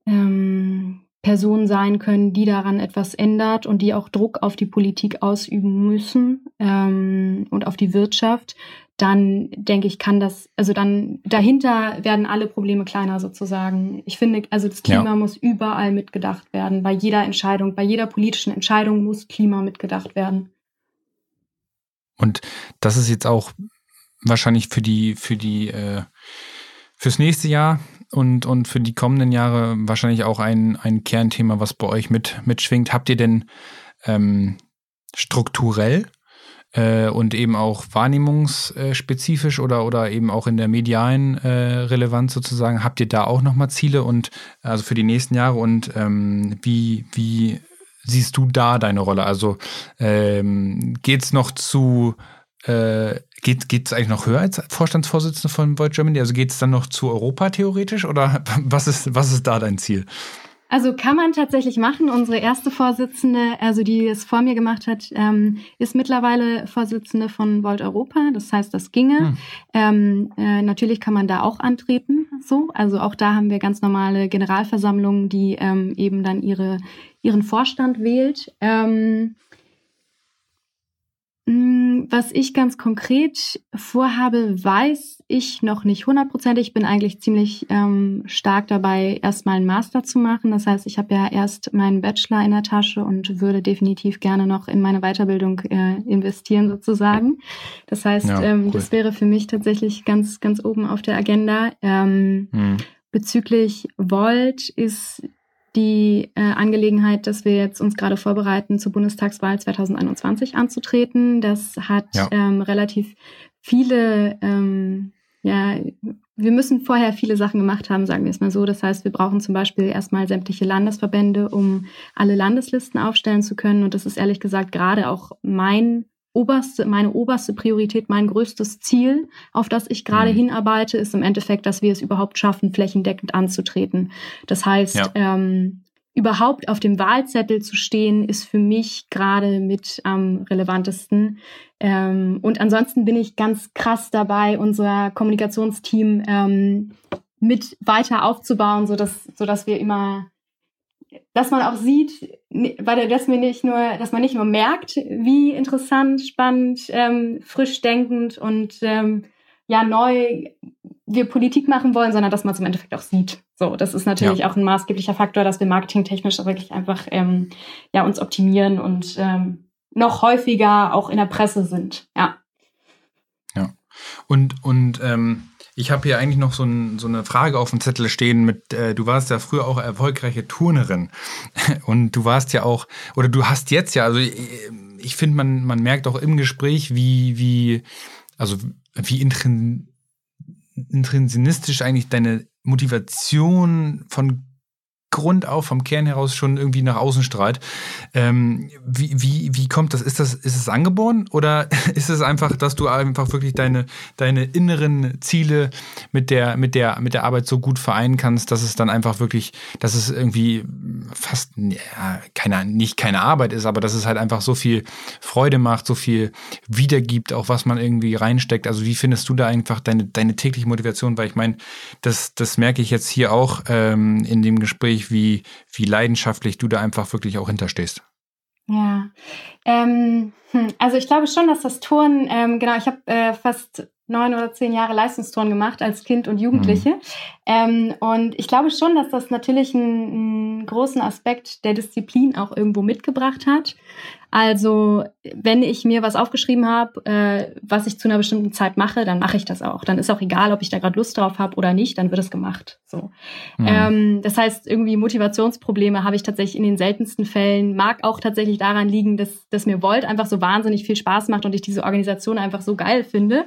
Speaker 3: ähm, Personen sein können, die daran etwas ändert und die auch Druck auf die Politik ausüben müssen ähm, und auf die Wirtschaft, dann denke ich, kann das, also dann dahinter werden alle Probleme kleiner sozusagen. Ich finde, also das Klima ja. muss überall mitgedacht werden. Bei jeder Entscheidung, bei jeder politischen Entscheidung muss Klima mitgedacht werden.
Speaker 2: Und das ist jetzt auch wahrscheinlich für die, für die, äh, fürs nächste Jahr und, und für die kommenden Jahre wahrscheinlich auch ein, ein Kernthema, was bei euch mit, mitschwingt. Habt ihr denn ähm, strukturell äh, und eben auch wahrnehmungsspezifisch oder, oder eben auch in der medialen äh, Relevanz sozusagen, habt ihr da auch nochmal Ziele und also für die nächsten Jahre und ähm, wie, wie siehst du da deine Rolle? Also ähm, geht es noch zu, äh, geht es eigentlich noch höher als Vorstandsvorsitzende von Void Germany? Also geht es dann noch zu Europa theoretisch oder was ist, was ist da dein Ziel?
Speaker 3: Also kann man tatsächlich machen. Unsere erste Vorsitzende, also die es vor mir gemacht hat, ähm, ist mittlerweile Vorsitzende von Volt Europa. Das heißt, das ginge. Hm. Ähm, äh, natürlich kann man da auch antreten. So, also auch da haben wir ganz normale Generalversammlungen, die ähm, eben dann ihre ihren Vorstand wählt. Ähm, was ich ganz konkret vorhabe, weiß ich noch nicht hundertprozentig. Ich bin eigentlich ziemlich ähm, stark dabei, erstmal einen Master zu machen. Das heißt, ich habe ja erst meinen Bachelor in der Tasche und würde definitiv gerne noch in meine Weiterbildung äh, investieren, sozusagen. Das heißt, ja, ähm, cool. das wäre für mich tatsächlich ganz, ganz oben auf der Agenda. Ähm, hm. Bezüglich Volt ist die äh, Angelegenheit, dass wir jetzt uns gerade vorbereiten, zur Bundestagswahl 2021 anzutreten. Das hat ja. ähm, relativ viele, ähm, ja, wir müssen vorher viele Sachen gemacht haben, sagen wir es mal so. Das heißt, wir brauchen zum Beispiel erstmal sämtliche Landesverbände, um alle Landeslisten aufstellen zu können. Und das ist ehrlich gesagt gerade auch mein oberste, meine oberste Priorität, mein größtes Ziel, auf das ich gerade mhm. hinarbeite, ist im Endeffekt, dass wir es überhaupt schaffen, flächendeckend anzutreten. Das heißt, ja. ähm, überhaupt auf dem Wahlzettel zu stehen, ist für mich gerade mit am relevantesten. Ähm, und ansonsten bin ich ganz krass dabei, unser Kommunikationsteam ähm, mit weiter aufzubauen, sodass, sodass wir immer dass man auch sieht, weil dass mir nicht nur, dass man nicht nur merkt, wie interessant, spannend, ähm, frisch denkend und ähm, ja neu wir Politik machen wollen, sondern dass man es im Endeffekt auch sieht. So, das ist natürlich ja. auch ein maßgeblicher Faktor, dass wir marketingtechnisch wirklich einfach ähm, ja uns optimieren und ähm, noch häufiger auch in der Presse sind. Ja.
Speaker 2: Ja. Und und ähm, ich habe hier eigentlich noch so, ein, so, eine Frage auf dem Zettel stehen mit, äh, du warst ja früher auch erfolgreiche Turnerin. Und du warst ja auch, oder du hast jetzt ja, also ich, ich finde, man, man merkt auch im Gespräch, wie, wie, also wie intrin, intrinsinistisch eigentlich deine Motivation von Grund auf, vom Kern heraus schon irgendwie nach außen strahlt. Ähm, wie, wie, wie kommt das? Ist das, ist es angeboren oder ist es einfach, dass du einfach wirklich deine, deine inneren Ziele mit der, mit der, mit der Arbeit so gut vereinen kannst, dass es dann einfach wirklich, dass es irgendwie fast, ja, keine, nicht keine Arbeit ist, aber dass es halt einfach so viel Freude macht, so viel wiedergibt, auch was man irgendwie reinsteckt. Also wie findest du da einfach deine, deine tägliche Motivation? Weil ich meine, das, das merke ich jetzt hier auch ähm, in dem Gespräch, unglaublich, wie, wie leidenschaftlich du da einfach wirklich auch hinterstehst.
Speaker 3: Ja, ähm, hm, also ich glaube schon, dass das Turnen, ähm, genau, ich habe äh, fast neun oder zehn Jahre Leistungsturnen gemacht als Kind und Jugendliche. Mhm. Ähm, und ich glaube schon, dass das natürlich einen, einen, großen Aspekt der Disziplin auch irgendwo mitgebracht hat. Also wenn ich mir was aufgeschrieben habe, äh, was ich zu einer bestimmten Zeit mache, dann mache ich das auch. Dann ist auch egal, ob ich da gerade Lust drauf habe oder nicht, dann wird es gemacht. So. Mhm. Ähm, das heißt, irgendwie Motivationsprobleme habe ich tatsächlich in den seltensten Fällen. Mag auch tatsächlich daran liegen, dass, dass mir Volt einfach so wahnsinnig viel Spaß macht und ich diese Organisation einfach so geil finde.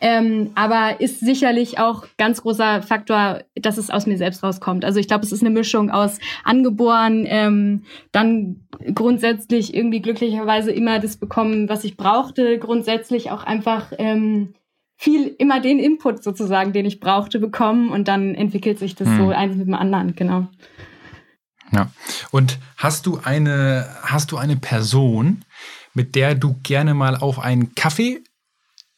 Speaker 3: Ähm, aber ist sicherlich auch ganz großer Faktor, dass es aus mir selbst rauskommt. Also ich glaube, es ist eine Mischung aus angeboren, ähm, dann grundsätzlich irgendwie glücklicherweise immer das bekommen, was ich brauchte, grundsätzlich auch einfach ähm, viel immer den Input sozusagen, den ich brauchte, bekommen und dann entwickelt sich das hm. so eins mit dem anderen, genau.
Speaker 2: Ja. Und hast du eine, hast du eine Person, mit der du gerne mal auf einen Kaffee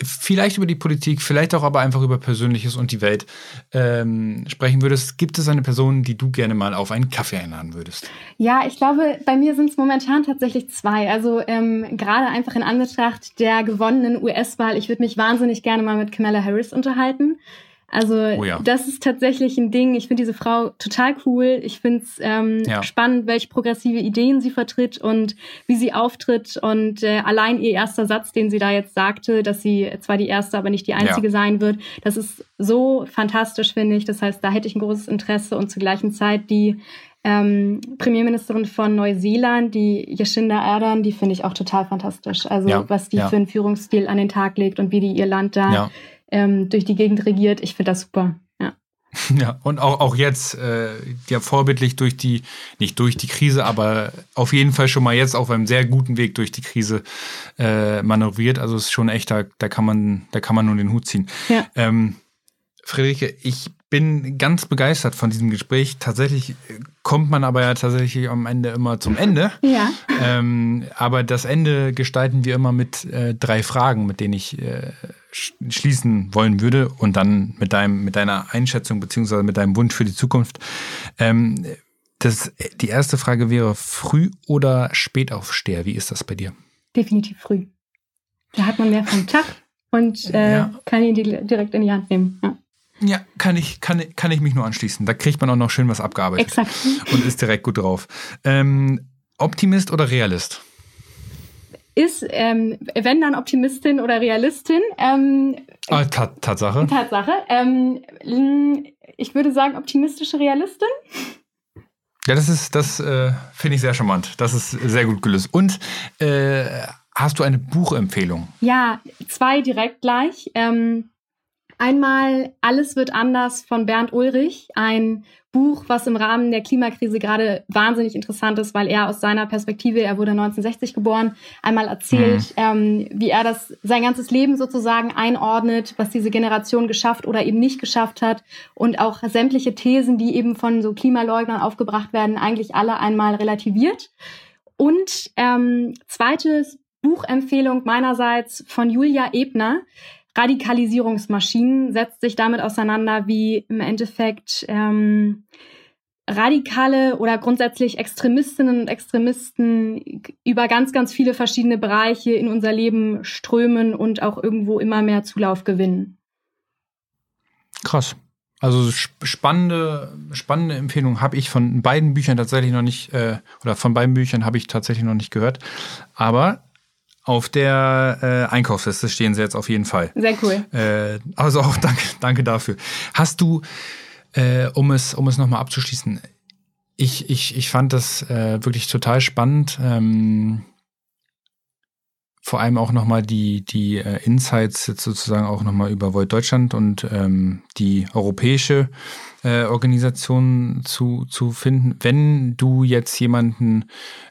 Speaker 2: vielleicht über die Politik, vielleicht auch aber einfach über Persönliches und die Welt ähm, sprechen würdest. Gibt es eine Person, die du gerne mal auf einen Kaffee einladen würdest?
Speaker 3: Ja, ich glaube, bei mir sind es momentan tatsächlich zwei. Also ähm, gerade einfach in Anbetracht der gewonnenen US-Wahl. Ich würde mich wahnsinnig gerne mal mit Kamala Harris unterhalten. Also oh ja. das ist tatsächlich ein Ding. Ich finde diese Frau total cool. Ich finde es ähm, ja. spannend, welche progressive Ideen sie vertritt und wie sie auftritt. Und äh, allein ihr erster Satz, den sie da jetzt sagte, dass sie zwar die erste, aber nicht die einzige ja. sein wird, das ist so fantastisch, finde ich. Das heißt, da hätte ich ein großes Interesse und zur gleichen Zeit die ähm, Premierministerin von Neuseeland, die Jacinda Ardern, die finde ich auch total fantastisch. Also was die für einen Führungsstil an den Tag legt und wie die ihr Land da ähm, durch die Gegend regiert. Ich finde das super. Ja.
Speaker 2: Ja, und auch, auch jetzt äh, ja vorbildlich durch die, nicht durch die Krise, aber auf jeden Fall schon mal jetzt auf einem sehr guten Weg durch die Krise äh, manövriert. Also es ist schon echt, da, da kann man, da kann man nur den Hut ziehen. Ja. Ähm, Friederike, ich bin ganz begeistert von diesem Gespräch. Tatsächlich kommt man aber ja tatsächlich am Ende immer zum Ende.
Speaker 3: Ja.
Speaker 2: Ähm, aber das Ende gestalten wir immer mit äh, drei Fragen, mit denen ich äh, schließen wollen würde und dann mit deinem, mit deiner Einschätzung beziehungsweise mit deinem Wunsch für die Zukunft. Ähm, das, die erste Frage wäre Früh- oder Spätaufsteher? Wie ist das bei dir?
Speaker 3: Definitiv früh. Da hat man mehr vom Tag und äh, ja. kann ihn direkt in die Hand nehmen. Ja.
Speaker 2: Ja, kann ich, kann, kann ich mich nur anschließen. Da kriegt man auch noch schön was abgearbeitet.
Speaker 3: Exakt.
Speaker 2: Und ist direkt gut drauf. Ähm, Optimist oder Realist?
Speaker 3: Ist, ähm, wenn dann Optimistin oder Realistin. Ähm,
Speaker 2: ah, Tatsache.
Speaker 3: Tatsache. Ähm, ich würde sagen, optimistische Realistin.
Speaker 2: Ja, das ist, das äh, finde ich sehr charmant. Das ist sehr gut gelöst. Und äh, hast du eine Buchempfehlung?
Speaker 3: Ja, zwei direkt gleich. Ähm, Einmal Alles wird anders von Bernd Ulrich, ein Buch, was im Rahmen der Klimakrise gerade wahnsinnig interessant ist, weil er aus seiner Perspektive, er wurde 1960 geboren, einmal erzählt, mhm. ähm, wie er das sein ganzes Leben sozusagen einordnet, was diese Generation geschafft oder eben nicht geschafft hat und auch sämtliche Thesen, die eben von so Klimaleugnern aufgebracht werden, eigentlich alle einmal relativiert. Und ähm, zweites Buchempfehlung meinerseits von Julia Ebner. Radikalisierungsmaschinen setzt sich damit auseinander, wie im Endeffekt ähm, radikale oder grundsätzlich Extremistinnen und Extremisten über ganz, ganz viele verschiedene Bereiche in unser Leben strömen und auch irgendwo immer mehr Zulauf gewinnen.
Speaker 2: Krass. Also spannende, spannende Empfehlung habe ich von beiden Büchern tatsächlich noch nicht, äh, oder von beiden Büchern habe ich tatsächlich noch nicht gehört. Aber auf der äh, Einkaufsliste stehen sie jetzt auf jeden Fall.
Speaker 3: Sehr cool.
Speaker 2: Äh, also auch danke, danke dafür. Hast du, äh, um es, um es nochmal abzuschließen, ich, ich, ich fand das äh, wirklich total spannend. Ähm, vor allem auch nochmal die, die äh, Insights jetzt sozusagen auch nochmal über Volt Deutschland und ähm, die europäische äh, Organisation zu, zu finden. Wenn du jetzt jemanden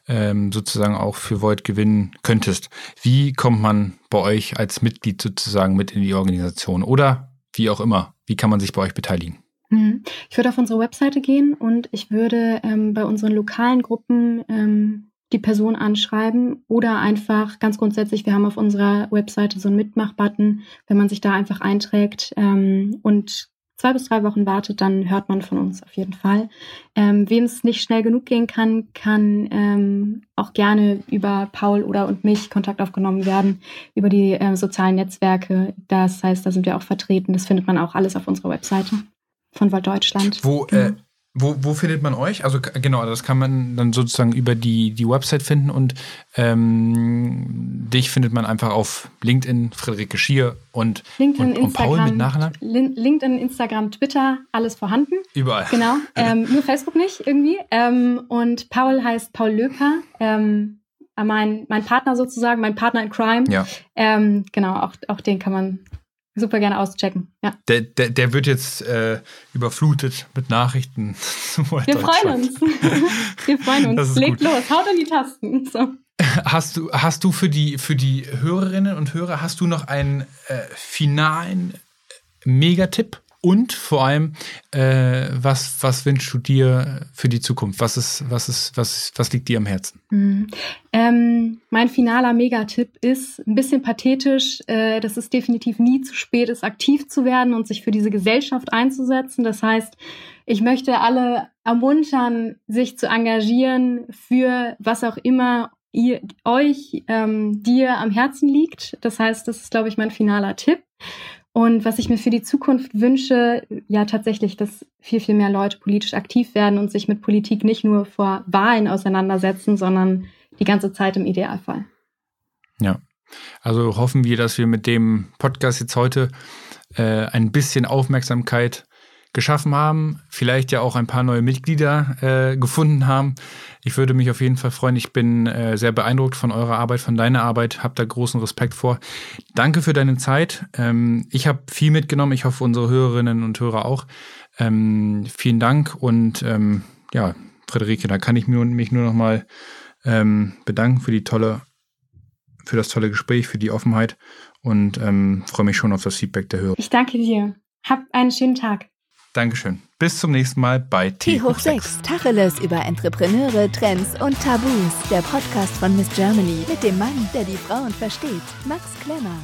Speaker 2: ähm, sozusagen auch für Volt gewinnen könntest, wie kommt man bei euch als Mitglied sozusagen mit in die Organisation? Oder wie auch immer, wie kann man sich bei euch beteiligen?
Speaker 3: Mhm. Ich würde auf unsere Webseite gehen und ich würde ähm, bei unseren lokalen Gruppen ähm, die Person anschreiben oder einfach ganz grundsätzlich, wir haben auf unserer Webseite so einen Mitmach-Button, wenn man sich da einfach einträgt ähm, und zwei bis drei Wochen wartet, dann hört man von uns auf jeden Fall. Ähm, Wem es nicht schnell genug gehen kann, kann ähm, auch gerne über Paul oder und mich Kontakt aufgenommen werden, über die äh, sozialen Netzwerke. Das heißt, da sind wir auch vertreten. Das findet man auch alles auf unserer Webseite von Volt Deutschland.
Speaker 2: Wo, äh, genau. Wo, wo findet man euch? Also genau, das kann man dann sozusagen über die, die Website finden und ähm, dich findet man einfach auf LinkedIn, Friederike Schier und,
Speaker 3: LinkedIn,
Speaker 2: und, und Paul mit Nachnamen.
Speaker 3: LinkedIn, Instagram, Twitter, alles vorhanden.
Speaker 2: Überall.
Speaker 3: Genau, ähm, nur Facebook nicht irgendwie. Ähm, und Paul heißt Paul Löper. Ähm, mein, mein Partner sozusagen, mein Partner in Crime.
Speaker 2: Ja.
Speaker 3: Ähm, genau, auch, auch den kann man super gerne auschecken. Ja.
Speaker 2: Der, der, der wird jetzt äh, überflutet mit Nachrichten.
Speaker 3: Wir freuen uns. Wir freuen uns. Legt gut. los, haut an die Tasten. So.
Speaker 2: Hast du, hast du für die, für die Hörerinnen und Hörer, hast du noch einen äh, finalen Megatipp? Und vor allem, äh, was, was wünschst du dir für die Zukunft? Was, ist, was, ist, was, was liegt dir am Herzen?
Speaker 3: Mhm. Ähm, mein finaler Megatipp ist ein bisschen pathetisch, äh, dass es definitiv nie zu spät ist, aktiv zu werden und sich für diese Gesellschaft einzusetzen. Das heißt, ich möchte alle ermuntern, sich zu engagieren für was auch immer ihr, euch, ähm, dir am Herzen liegt. Das heißt, das ist, glaube ich, mein finaler Tipp. Und was ich mir für die Zukunft wünsche, ja tatsächlich, dass viel, viel mehr Leute politisch aktiv werden und sich mit Politik nicht nur vor Wahlen auseinandersetzen, sondern die ganze Zeit im Idealfall.
Speaker 2: Ja, also hoffen wir, dass wir mit dem Podcast jetzt heute äh, ein bisschen Aufmerksamkeit geschaffen haben, vielleicht ja auch ein paar neue Mitglieder äh, gefunden haben. Ich würde mich auf jeden Fall freuen. Ich bin äh, sehr beeindruckt von eurer Arbeit, von deiner Arbeit, habe da großen Respekt vor. Danke für deine Zeit. Ähm, ich habe viel mitgenommen. Ich hoffe, unsere Hörerinnen und Hörer auch. Ähm, vielen Dank und ähm, ja, Friederike, da kann ich mich nur noch mal ähm, bedanken für die tolle, für das tolle Gespräch, für die Offenheit und ähm, freue mich schon auf das Feedback der Hörer.
Speaker 3: Ich danke dir. Hab einen schönen Tag.
Speaker 2: Dankeschön. Bis zum nächsten Mal bei T hoch 6.
Speaker 1: Tacheles über Entrepreneure, Trends und Tabus. Der Podcast von Miss Germany mit dem Mann, der die Frauen versteht, Max Klemmer.